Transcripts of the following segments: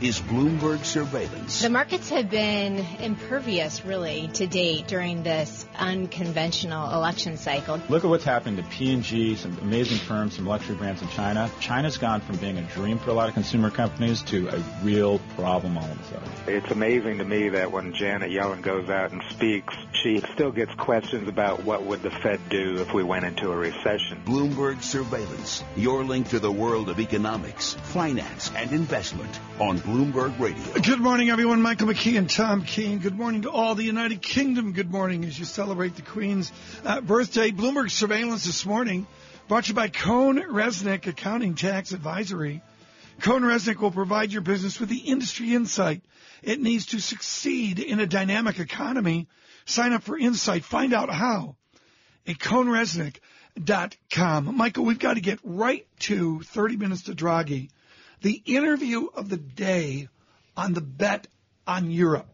is Bloomberg Surveillance. The markets have been impervious, really, to date during this unconventional election cycle. Look at what's happened to P&G, some amazing firms, some luxury brands in China. China's gone from being a dream for a lot of consumer companies to a real problem all of a sudden. It's amazing to me that when Janet Yellen goes out and speaks, she still gets questions about what would the Fed do if we went into a recession. Bloomberg Surveillance, your link to the world of economics, finance, and investment on Bloomberg Radio. Good morning, everyone. Michael McKee and Tom Keene. Good morning to all the United Kingdom. Good morning as you celebrate the Queen's uh, birthday. Bloomberg Surveillance this morning brought to you by CohnReznick Accounting Tax Advisory. CohnReznick will provide your business with the industry insight it needs to succeed in a dynamic economy. Sign up for Insight. Find out how at cohnreznick.com. Michael, we've got to get right to 30 minutes to Draghi the interview of the day on the bet on Europe.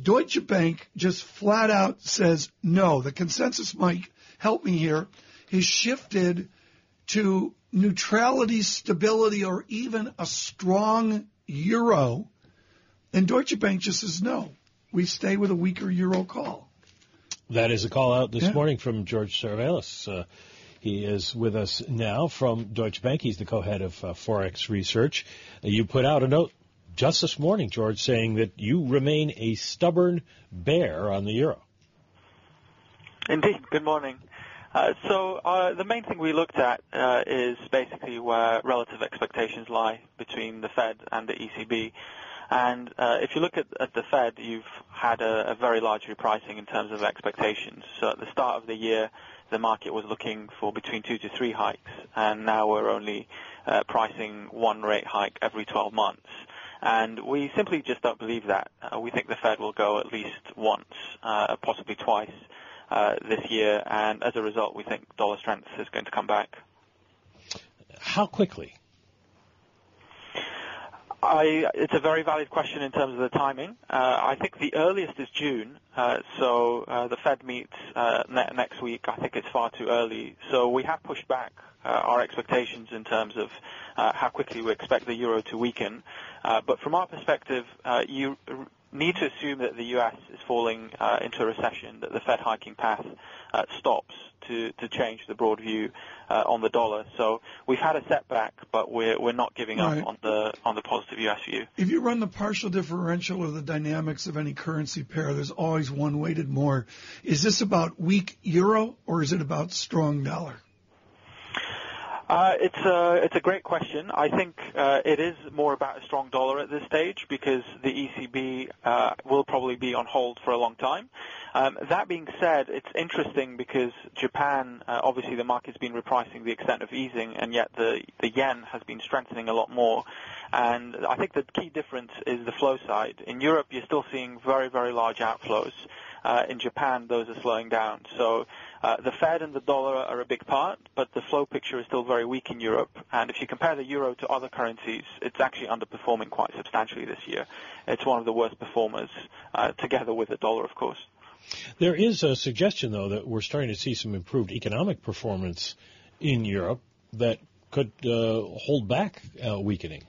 Deutsche Bank just flat out says no. The consensus, Mike, help me here, has shifted to neutrality, stability, or even a strong euro. And Deutsche Bank just says no. We stay with a weaker euro call. That is a call out this yeah. morning from George Saravelos. Uh, he is with us now from Deutsche Bank. He's the co-head of uh, Forex Research. Uh, you put out a note just this morning, George, saying that you remain a stubborn bear on the euro. Indeed. Good morning. Uh, so uh, the main thing we looked at uh, is basically where relative expectations lie between the Fed and the ECB. And uh, if you look at, at, the Fed, you've had a, a, very large repricing in terms of expectations. So at the start of the year, the market was looking for between two to three hikes, and now we're only uh, pricing one rate hike every 12 months. And we simply just don't believe that. Uh, we think the Fed will go at least once, uh, possibly twice uh, this year, and as a result, we think dollar strength is going to come back. How quickly? I, it's a very valid question in terms of the timing. Uh, I think the earliest is June, uh, so uh, the Fed meets uh, ne- next week. I think it's far too early. So we have pushed back uh, our expectations in terms of uh, how quickly we expect the euro to weaken. but from our perspective, you need to assume that the U.S. is falling into a recession, that the Fed hiking path stops to, to change the broad view uh, on the dollar. So we've had a setback, but we're we're not giving up on the on the positive U.S. view. If you run the partial differential of the dynamics of any currency pair, there's always one weighted more. Is this about weak euro or is it about strong dollar? Uh, it's a it's a great question. I think uh, it is more about a strong dollar at this stage because the ECB uh, will probably be on hold for a long time. Um, that being said, it's interesting because Japan, uh, obviously the market's been repricing the extent of easing, and yet the the yen has been strengthening a lot more. And I think the key difference is the flow side. In Europe, you're still seeing very very large outflows. Uh, in Japan, those are slowing down. So uh, the Fed and the dollar are a big part, but the flow picture is still very weak in Europe. And if you compare the euro to other currencies, it's actually underperforming quite substantially this year. It's one of the worst performers, uh, together with the dollar, of course. There is a suggestion, though, that we're starting to see some improved economic performance in Europe that could uh, hold back uh, weakening.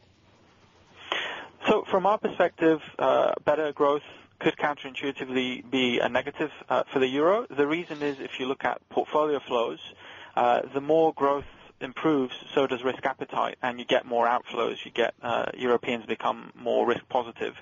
So, from our perspective, uh, better growth could counterintuitively be a negative uh, for the euro. The reason is if you look at portfolio flows, uh, the more growth improves, so does risk appetite, and you get more outflows. You get uh, Europeans become more risk positive.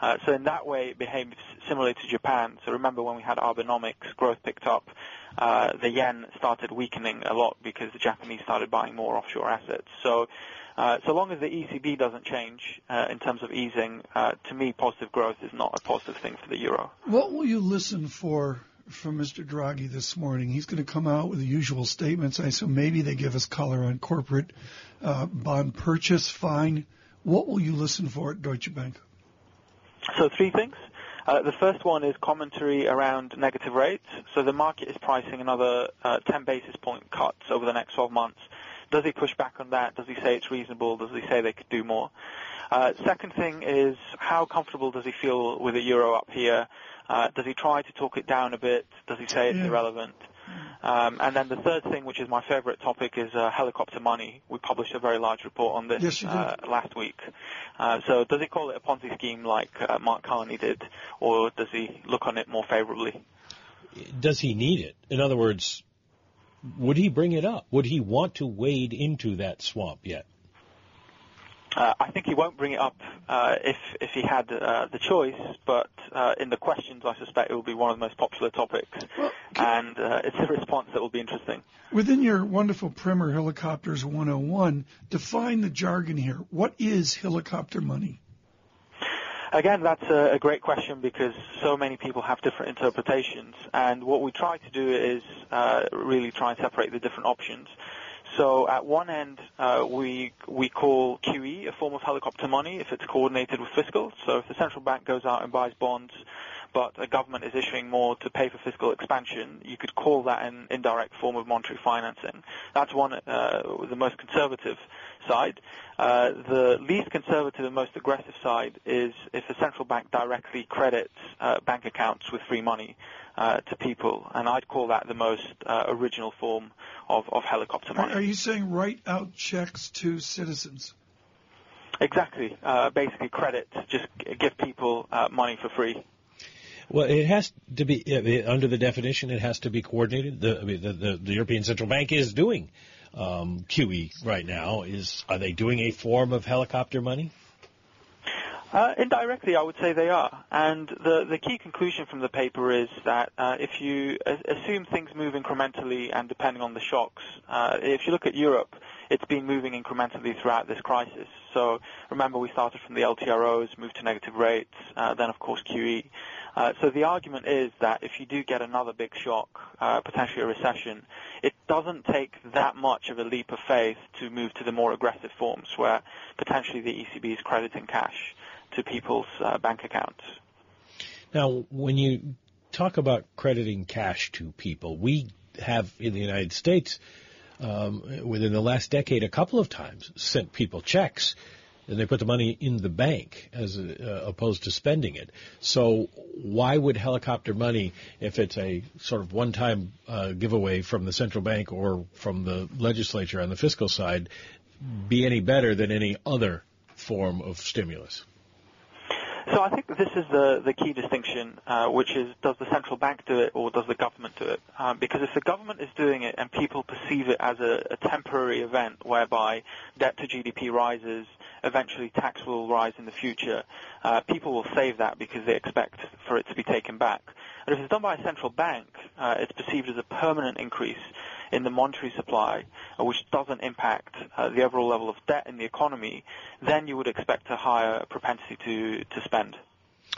Uh, so in that way, it behaves similarly to Japan. So remember when we had Abenomics, growth picked up. Uh, the yen started weakening a lot because the Japanese started buying more offshore assets. So uh, so long as the ECB doesn't change uh, in terms of easing, uh, to me, positive growth is not a positive thing for the euro. What will you listen for from Mr. Draghi this morning? He's going to come out with the usual statements. I assume maybe they give us color on corporate uh, bond purchase. Fine. What will you listen for at Deutsche Bank? So three things. Uh, the first one is commentary around negative rates. So the market is pricing another uh, 10 basis point cuts over the next 12 months. Does he push back on that? Does he say it's reasonable? Does he say they could do more? Uh, second thing is how comfortable does he feel with the euro up here? Uh, does he try to talk it down a bit? Does he say it's yeah. irrelevant? Um, and then the third thing, which is my favorite topic, is uh, helicopter money. We published a very large report on this yes, uh, last week. Uh, so does he call it a Ponzi scheme like uh, Mark Carney did, or does he look on it more favorably? Does he need it? In other words, would he bring it up? Would he want to wade into that swamp yet? Uh, I think he won't bring it up uh, if if he had uh, the choice, but uh, in the questions, I suspect it will be one of the most popular topics, well, and uh, it's a response that will be interesting. Within your wonderful primer, Helicopters 101, define the jargon here. What is helicopter money? Again, that's a, a, great question because so many people have different interpretations, and what we try to do is uh, really try and separate the different options. So at one end, uh, we we call QE a form of helicopter money if it's coordinated with fiscal. So if the central bank goes out and buys bonds, but a government is issuing more to pay for fiscal expansion, you could call that an indirect form of monetary financing. That's one, uh, the most conservative side. Uh, the least conservative and most aggressive side is if the central bank directly credits uh, bank accounts with free money uh, to people, and I'd call that the most uh, original form of, of helicopter money. Are you saying write out checks to citizens? Exactly. Uh, basically, credit. Just give people uh, money for free. Well, it has to be under the definition. It has to be coordinated. The, I mean, the, the, the European Central Bank is doing um, QE right now. Is are they doing a form of helicopter money? Uh, indirectly, I would say they are. And the, the key conclusion from the paper is that uh, if you assume things move incrementally and depending on the shocks, uh, if you look at Europe, it's been moving incrementally throughout this crisis. So remember, we started from the LTROs, moved to negative rates, uh, then of course QE. Uh, so the argument is that if you do get another big shock, uh, potentially a recession, it doesn't take that much of a leap of faith to move to the more aggressive forms where potentially the ECB is crediting cash to people's uh, bank accounts. Now, when you talk about crediting cash to people, we have in the United States, um, within the last decade, a couple of times sent people checks and they put the money in the bank as uh, opposed to spending it. So why would helicopter money, if it's a sort of one-time uh, giveaway from the central bank or from the legislature on the fiscal side, be any better than any other form of stimulus? So I think this is the, the key distinction, uh, which is does the central bank do it or does the government do it? Um, because if the government is doing it and people perceive it as a, a temporary event whereby debt to GDP rises, eventually tax will rise in the future, uh, people will save that because they expect for it to be taken back. And if it's done by a central bank, uh, it's perceived as a permanent increase in the monetary supply, uh, which doesn't impact uh, the overall level of debt in the economy, then you would expect a higher propensity to, to spend.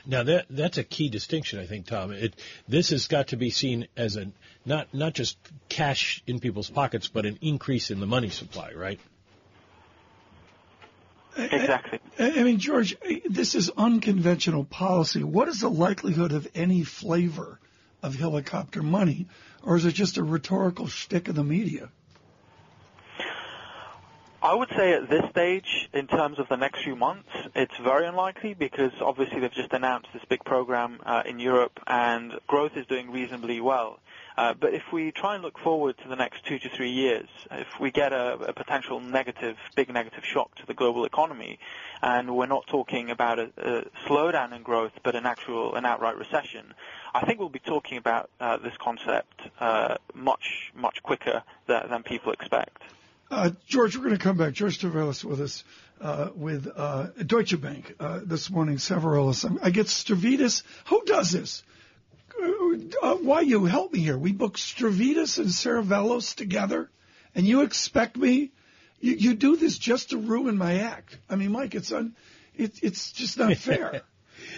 Now that that's a key distinction, I think, Tom. It this has got to be seen as a not not just cash in people's pockets, but an increase in the money supply, right? Exactly. I, I mean, George, this is unconventional policy. What is the likelihood of any flavor of helicopter money, or is it just a rhetorical shtick of the media? I would say at this stage, in terms of the next few months, it's very unlikely because obviously they've just announced this big program uh, in Europe and growth is doing reasonably well. Uh, but if we try and look forward to the next two to three years, if we get a, a potential negative, big negative shock to the global economy, and we're not talking about a, a slowdown in growth, but an actual, an outright recession, I think we'll be talking about uh, this concept uh, much, much quicker than, than people expect. Uh, George, we're going to come back. George Stavridis with us uh, with uh, Deutsche Bank uh, this morning. Several I get Stavridis. Who does this? Uh, why you help me here? We book Stavridis and Saravelos together, and you expect me? You, you do this just to ruin my act. I mean, Mike, it's un, it, it's just not fair.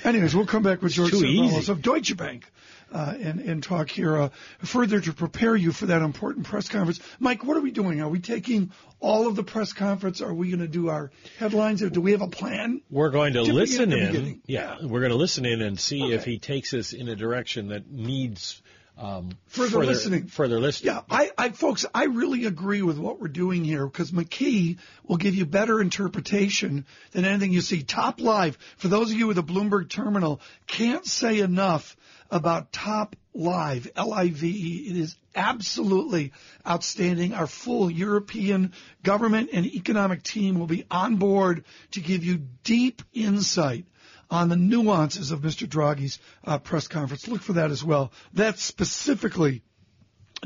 Anyways, we'll come back with George Saravelos of Deutsche Bank uh, and, and talk here uh, further to prepare you for that important press conference. Mike, what are we doing? Are we taking all of the press conference? Are we going to do our headlines? Or Do we have a plan? We're going to listen in. Yeah, we're going to listen in and see okay. if he takes us in a direction that needs um, further, further, listening. Further listening. Yeah, I, I, folks, I really agree with what we're doing here because McKee will give you better interpretation than anything you see. Top Live, for those of you with a Bloomberg terminal, can't say enough about Top Live, L-I-V-E. It is absolutely outstanding. Our full European government and economic team will be on board to give you deep insight on the nuances of Mr. Draghi's uh, press conference. Look for that as well. That's specifically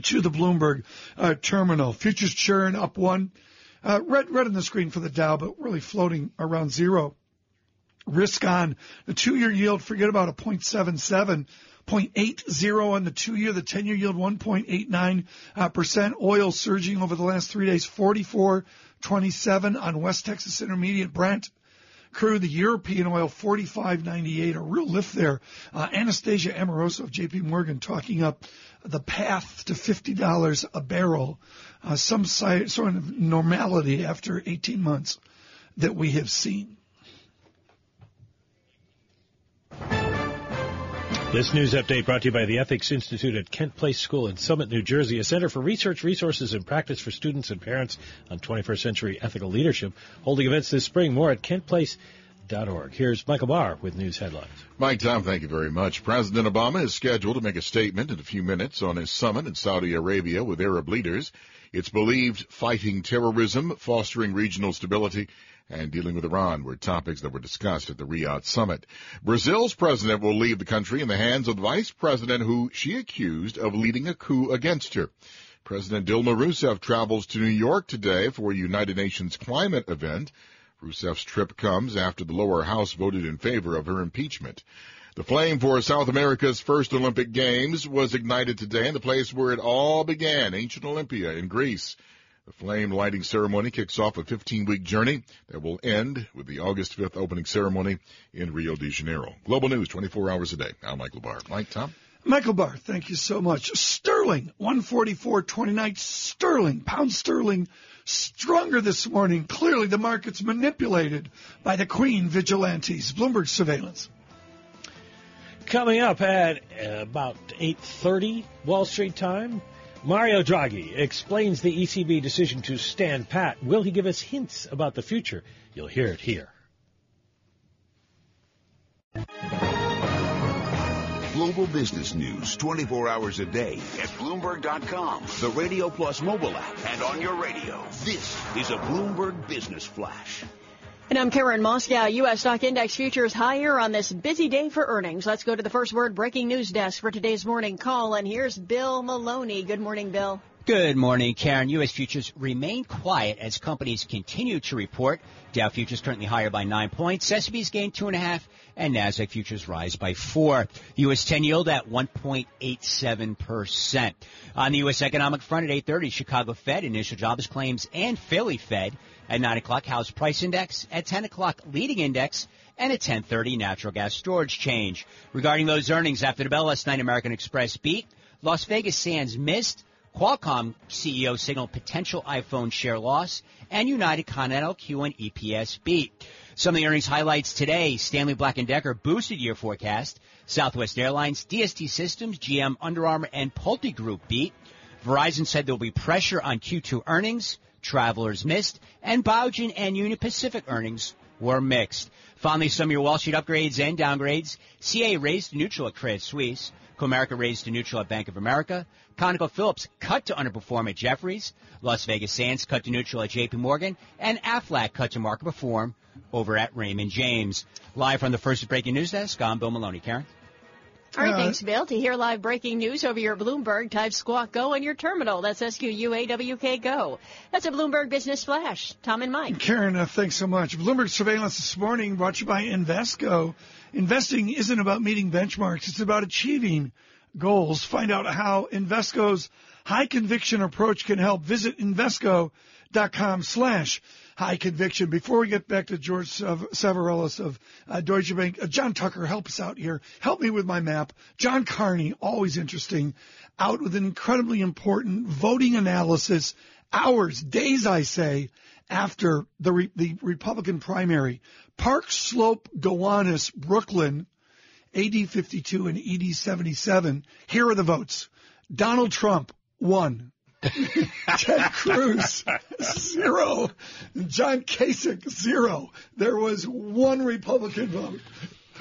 to the Bloomberg uh, terminal. Futures churn up one. Uh, red, red on the screen for the Dow, but really floating around zero. Risk on the two-year yield. Forget about a 0.77. 0.80 on the two-year, the 10-year yield 1.89 uh, percent. Oil surging over the last three days, 44.27 on West Texas Intermediate Brent crude, the European oil 45.98, a real lift there. Uh, Anastasia Amoroso of JP Morgan talking up the path to $50 a barrel, uh, some sort of normality after 18 months that we have seen. This news update brought to you by the Ethics Institute at Kent Place School in Summit, New Jersey, a center for research, resources, and practice for students and parents on 21st century ethical leadership, holding events this spring. More at kentplace.org. Here's Michael Barr with news headlines. Mike, Tom, thank you very much. President Obama is scheduled to make a statement in a few minutes on his summit in Saudi Arabia with Arab leaders. It's believed fighting terrorism, fostering regional stability, and dealing with Iran were topics that were discussed at the Riyadh summit. Brazil's president will leave the country in the hands of the vice president who she accused of leading a coup against her. President Dilma Rousseff travels to New York today for a United Nations climate event. Rousseff's trip comes after the lower house voted in favor of her impeachment. The flame for South America's first Olympic Games was ignited today in the place where it all began, ancient Olympia in Greece. The flame lighting ceremony kicks off a 15 week journey that will end with the August 5th opening ceremony in Rio de Janeiro. Global News 24 hours a day. I'm Michael Barr. Mike, Tom? Michael Barr, thank you so much. Sterling, 144.29. Sterling, pound sterling, stronger this morning. Clearly the market's manipulated by the Queen vigilantes. Bloomberg surveillance. Coming up at about 8.30 Wall Street time, Mario Draghi explains the ECB decision to stand pat. Will he give us hints about the future? You'll hear it here. Global business news 24 hours a day at Bloomberg.com, the Radio Plus mobile app, and on your radio. This is a Bloomberg Business Flash. And I'm Karen Moscow. U.S. stock index futures higher on this busy day for earnings. Let's go to the first word breaking news desk for today's morning call. And here's Bill Maloney. Good morning, Bill. Good morning, Karen. U.S. futures remain quiet as companies continue to report. Dow futures currently higher by nine points. S&P's gained two and a half, and Nasdaq futures rise by four. U.S. 10 yield at 1.87 percent. On the U.S. economic front at 8:30, Chicago Fed initial jobs claims and Philly Fed at 9 o'clock. House price index at 10 o'clock. Leading index and at 10:30 natural gas storage change. Regarding those earnings after the bell last night, American Express beat. Las Vegas Sands missed. Qualcomm CEO signaled potential iPhone share loss, and United Continental Q1 EPS beat. Some of the earnings highlights today: Stanley Black & Decker boosted year forecast. Southwest Airlines, DST Systems, GM, Under Armour, and Pulte Group beat. Verizon said there will be pressure on Q2 earnings. Travelers missed, and Biogen and Union Pacific earnings were mixed. Finally, some of your Wall Street upgrades and downgrades. CA raised to neutral at Credit Suisse. Comerica raised to neutral at Bank of America. ConocoPhillips cut to underperform at Jefferies. Las Vegas Sands cut to neutral at JP Morgan. And Aflac cut to market perform over at Raymond James. Live from the first breaking news desk, I'm Bill Maloney. Karen? All right, thanks, Bill. To hear live breaking news over your Bloomberg, type Squawk Go on your terminal. That's S-Q-U-A-W-K Go. That's a Bloomberg Business Flash. Tom and Mike. Karen, uh, thanks so much. Bloomberg Surveillance this morning brought to you by Invesco. Investing isn't about meeting benchmarks. It's about achieving goals. Find out how Invesco's high conviction approach can help. Visit Invesco.com slash high conviction. Before we get back to George Savarellis of uh, Deutsche Bank, uh, John Tucker, help us out here. Help me with my map. John Carney, always interesting, out with an incredibly important voting analysis, hours, days, I say, after the re- the Republican primary. Park Slope, Gowanus, Brooklyn, AD 52 and ED 77. Here are the votes. Donald Trump, one. Ted Cruz, zero. John Kasich, zero. There was one Republican vote.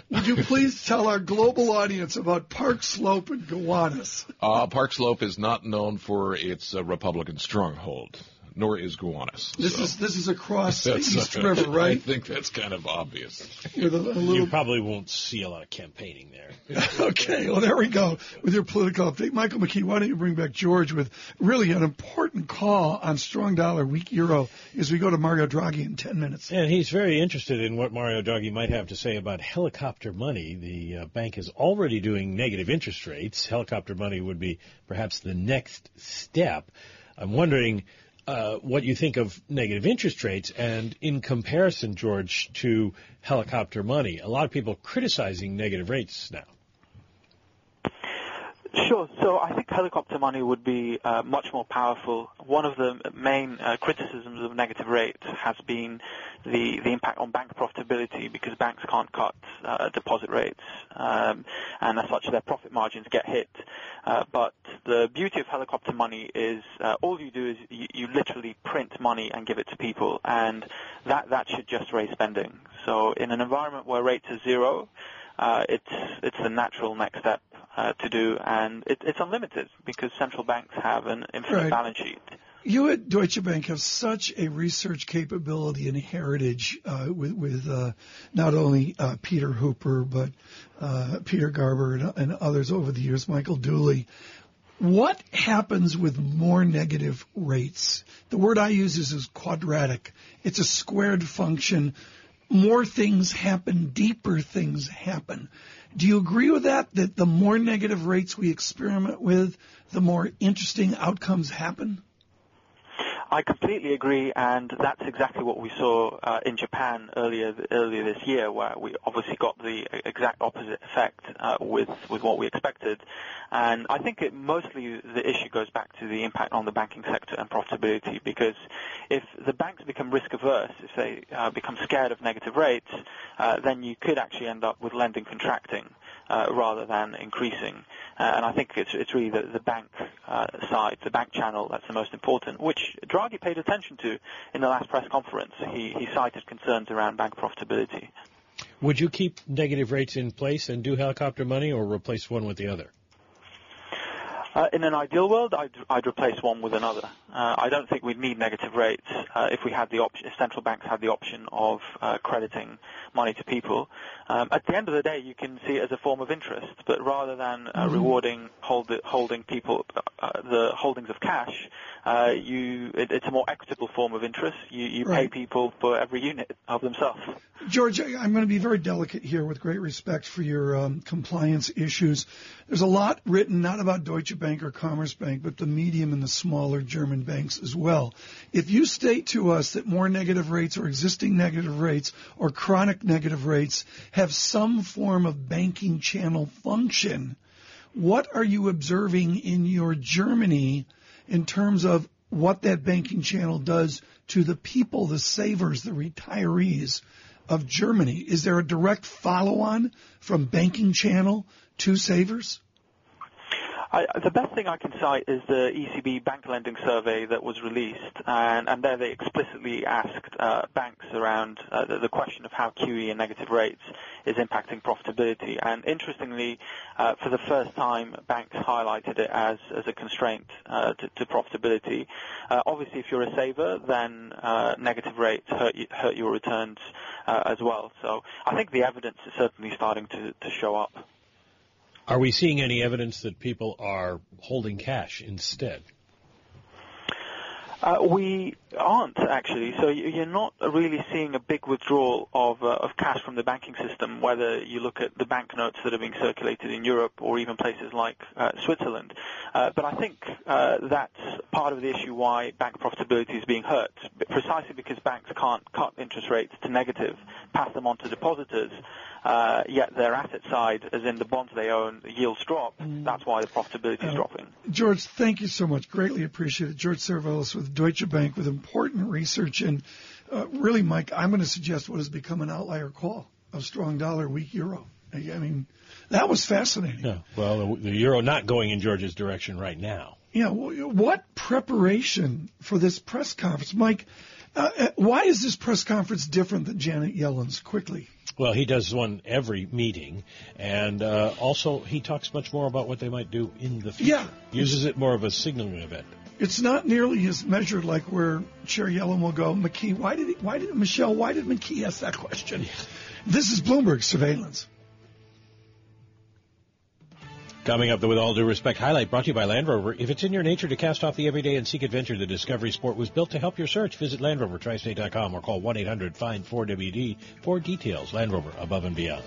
Would you please tell our global audience about Park Slope and Gowanus? Uh, Park Slope is not known for its uh, Republican stronghold nor is Gowanus. This so. is this is across the East uh, River, right? I think that's kind of obvious. A, a little... You probably won't see a lot of campaigning there. okay, well there we go with your political update. Michael McKee, why don't you bring back George with really an important call on strong dollar, weak euro as we go to Mario Draghi in ten minutes. And he's very interested in what Mario Draghi might have to say about helicopter money. The uh, bank is already doing negative interest rates. Helicopter money would be perhaps the next step. I'm wondering uh, what you think of negative interest rates and in comparison, George, to helicopter money. A lot of people criticizing negative rates now. Sure. So I think helicopter money would be uh, much more powerful. One of the main uh, criticisms of negative rates has been the, the impact on bank profitability because banks can't cut uh, deposit rates, um, and as such their profit margins get hit. Uh, but the beauty of helicopter money is uh, all you do is you, you literally print money and give it to people, and that that should just raise spending. So in an environment where rates are zero, uh, it's it's the natural next step uh, to do, and it, it's unlimited because central banks have an infinite right. balance sheet. You at Deutsche Bank have such a research capability and heritage uh, with, with uh, not only uh, Peter Hooper but uh, Peter Garber and, and others over the years, Michael Dooley. What happens with more negative rates? The word I use is, is quadratic. It's a squared function more things happen, deeper things happen. Do you agree with that? That the more negative rates we experiment with, the more interesting outcomes happen? I completely agree, and that's exactly what we saw uh, in Japan earlier earlier this year, where we obviously got the exact opposite effect uh, with with what we expected. And I think it mostly the issue goes back to the impact on the banking sector and profitability, because if the banks become risk averse, if they uh, become scared of negative rates, uh, then you could actually end up with lending contracting uh, rather than increasing. Uh, and I think it's, it's really the, the bank uh, side, the bank channel, that's the most important, which Draghi paid attention to in the last press conference. He, he cited concerns around bank profitability. Would you keep negative rates in place and do helicopter money or replace one with the other? Uh, in an ideal world, I'd, I'd replace one with another. Uh, I don't think we'd need negative rates uh, if we had the option, if central banks had the option of uh, crediting money to people. Um, at the end of the day, you can see it as a form of interest, but rather than uh, mm-hmm. rewarding hold, holding people uh, the holdings of cash, uh, you it, it's a more equitable form of interest. You, you right. pay people for every unit of themselves. George, I'm going to be very delicate here with great respect for your um, compliance issues. There's a lot written not about Deutsche Bank or Commerzbank, but the medium and the smaller German banks as well. If you state to us that more negative rates or existing negative rates or chronic negative rates have some form of banking channel function, what are you observing in your Germany in terms of what that banking channel does to the people, the savers, the retirees of Germany? Is there a direct follow on from banking channel to savers? I, the best thing I can cite is the ECB bank lending survey that was released, and, and there they explicitly asked uh, banks around uh, the, the, question of how QE and negative rates is impacting profitability. And interestingly, uh, for the first time, banks highlighted it as, as a constraint uh, to, to, profitability. Uh, obviously, if you're a saver, then uh, negative rates hurt, you, hurt your returns as well. So I think the evidence is certainly starting to, to show up. Are we seeing any evidence that people are holding cash instead? Uh, we aren't actually. So you're not really seeing a big withdrawal of, uh, of cash from the banking system, whether you look at the banknotes that are being circulated in Europe or even places like uh, Switzerland. Uh, but I think uh, that's part of the issue why bank profitability is being hurt, precisely because banks can't cut interest rates to negative, pass them on to depositors, uh, yet their asset side, as in the bonds they own, the yields drop. Mm. That's why the profitability is uh, dropping. George, thank you so much. Greatly appreciate it. George Saravelos with Deutsche Bank with important research. And uh, really, Mike, I'm going to suggest what has become an outlier call of strong dollar, weak euro. I mean, that was fascinating. Yeah. Well, the, the euro not going in George's direction right now. Yeah. What preparation for this press conference, Mike? Uh, uh, why is this press conference different than Janet Yellen's? Quickly. Well, he does one every meeting, and uh, also he talks much more about what they might do in the future. Yeah. Uses it more of a signaling event. It's not nearly as measured like where Chair Yellen will go, McKee, why did he, why did Michelle, why did McKee ask that question? This is Bloomberg surveillance. Coming up, the with all due respect, highlight brought to you by Land Rover. If it's in your nature to cast off the everyday and seek adventure, the Discovery Sport was built to help your search. Visit LandRoverTristate.com or call 1-800-FIND-4WD for details. Land Rover, above and beyond.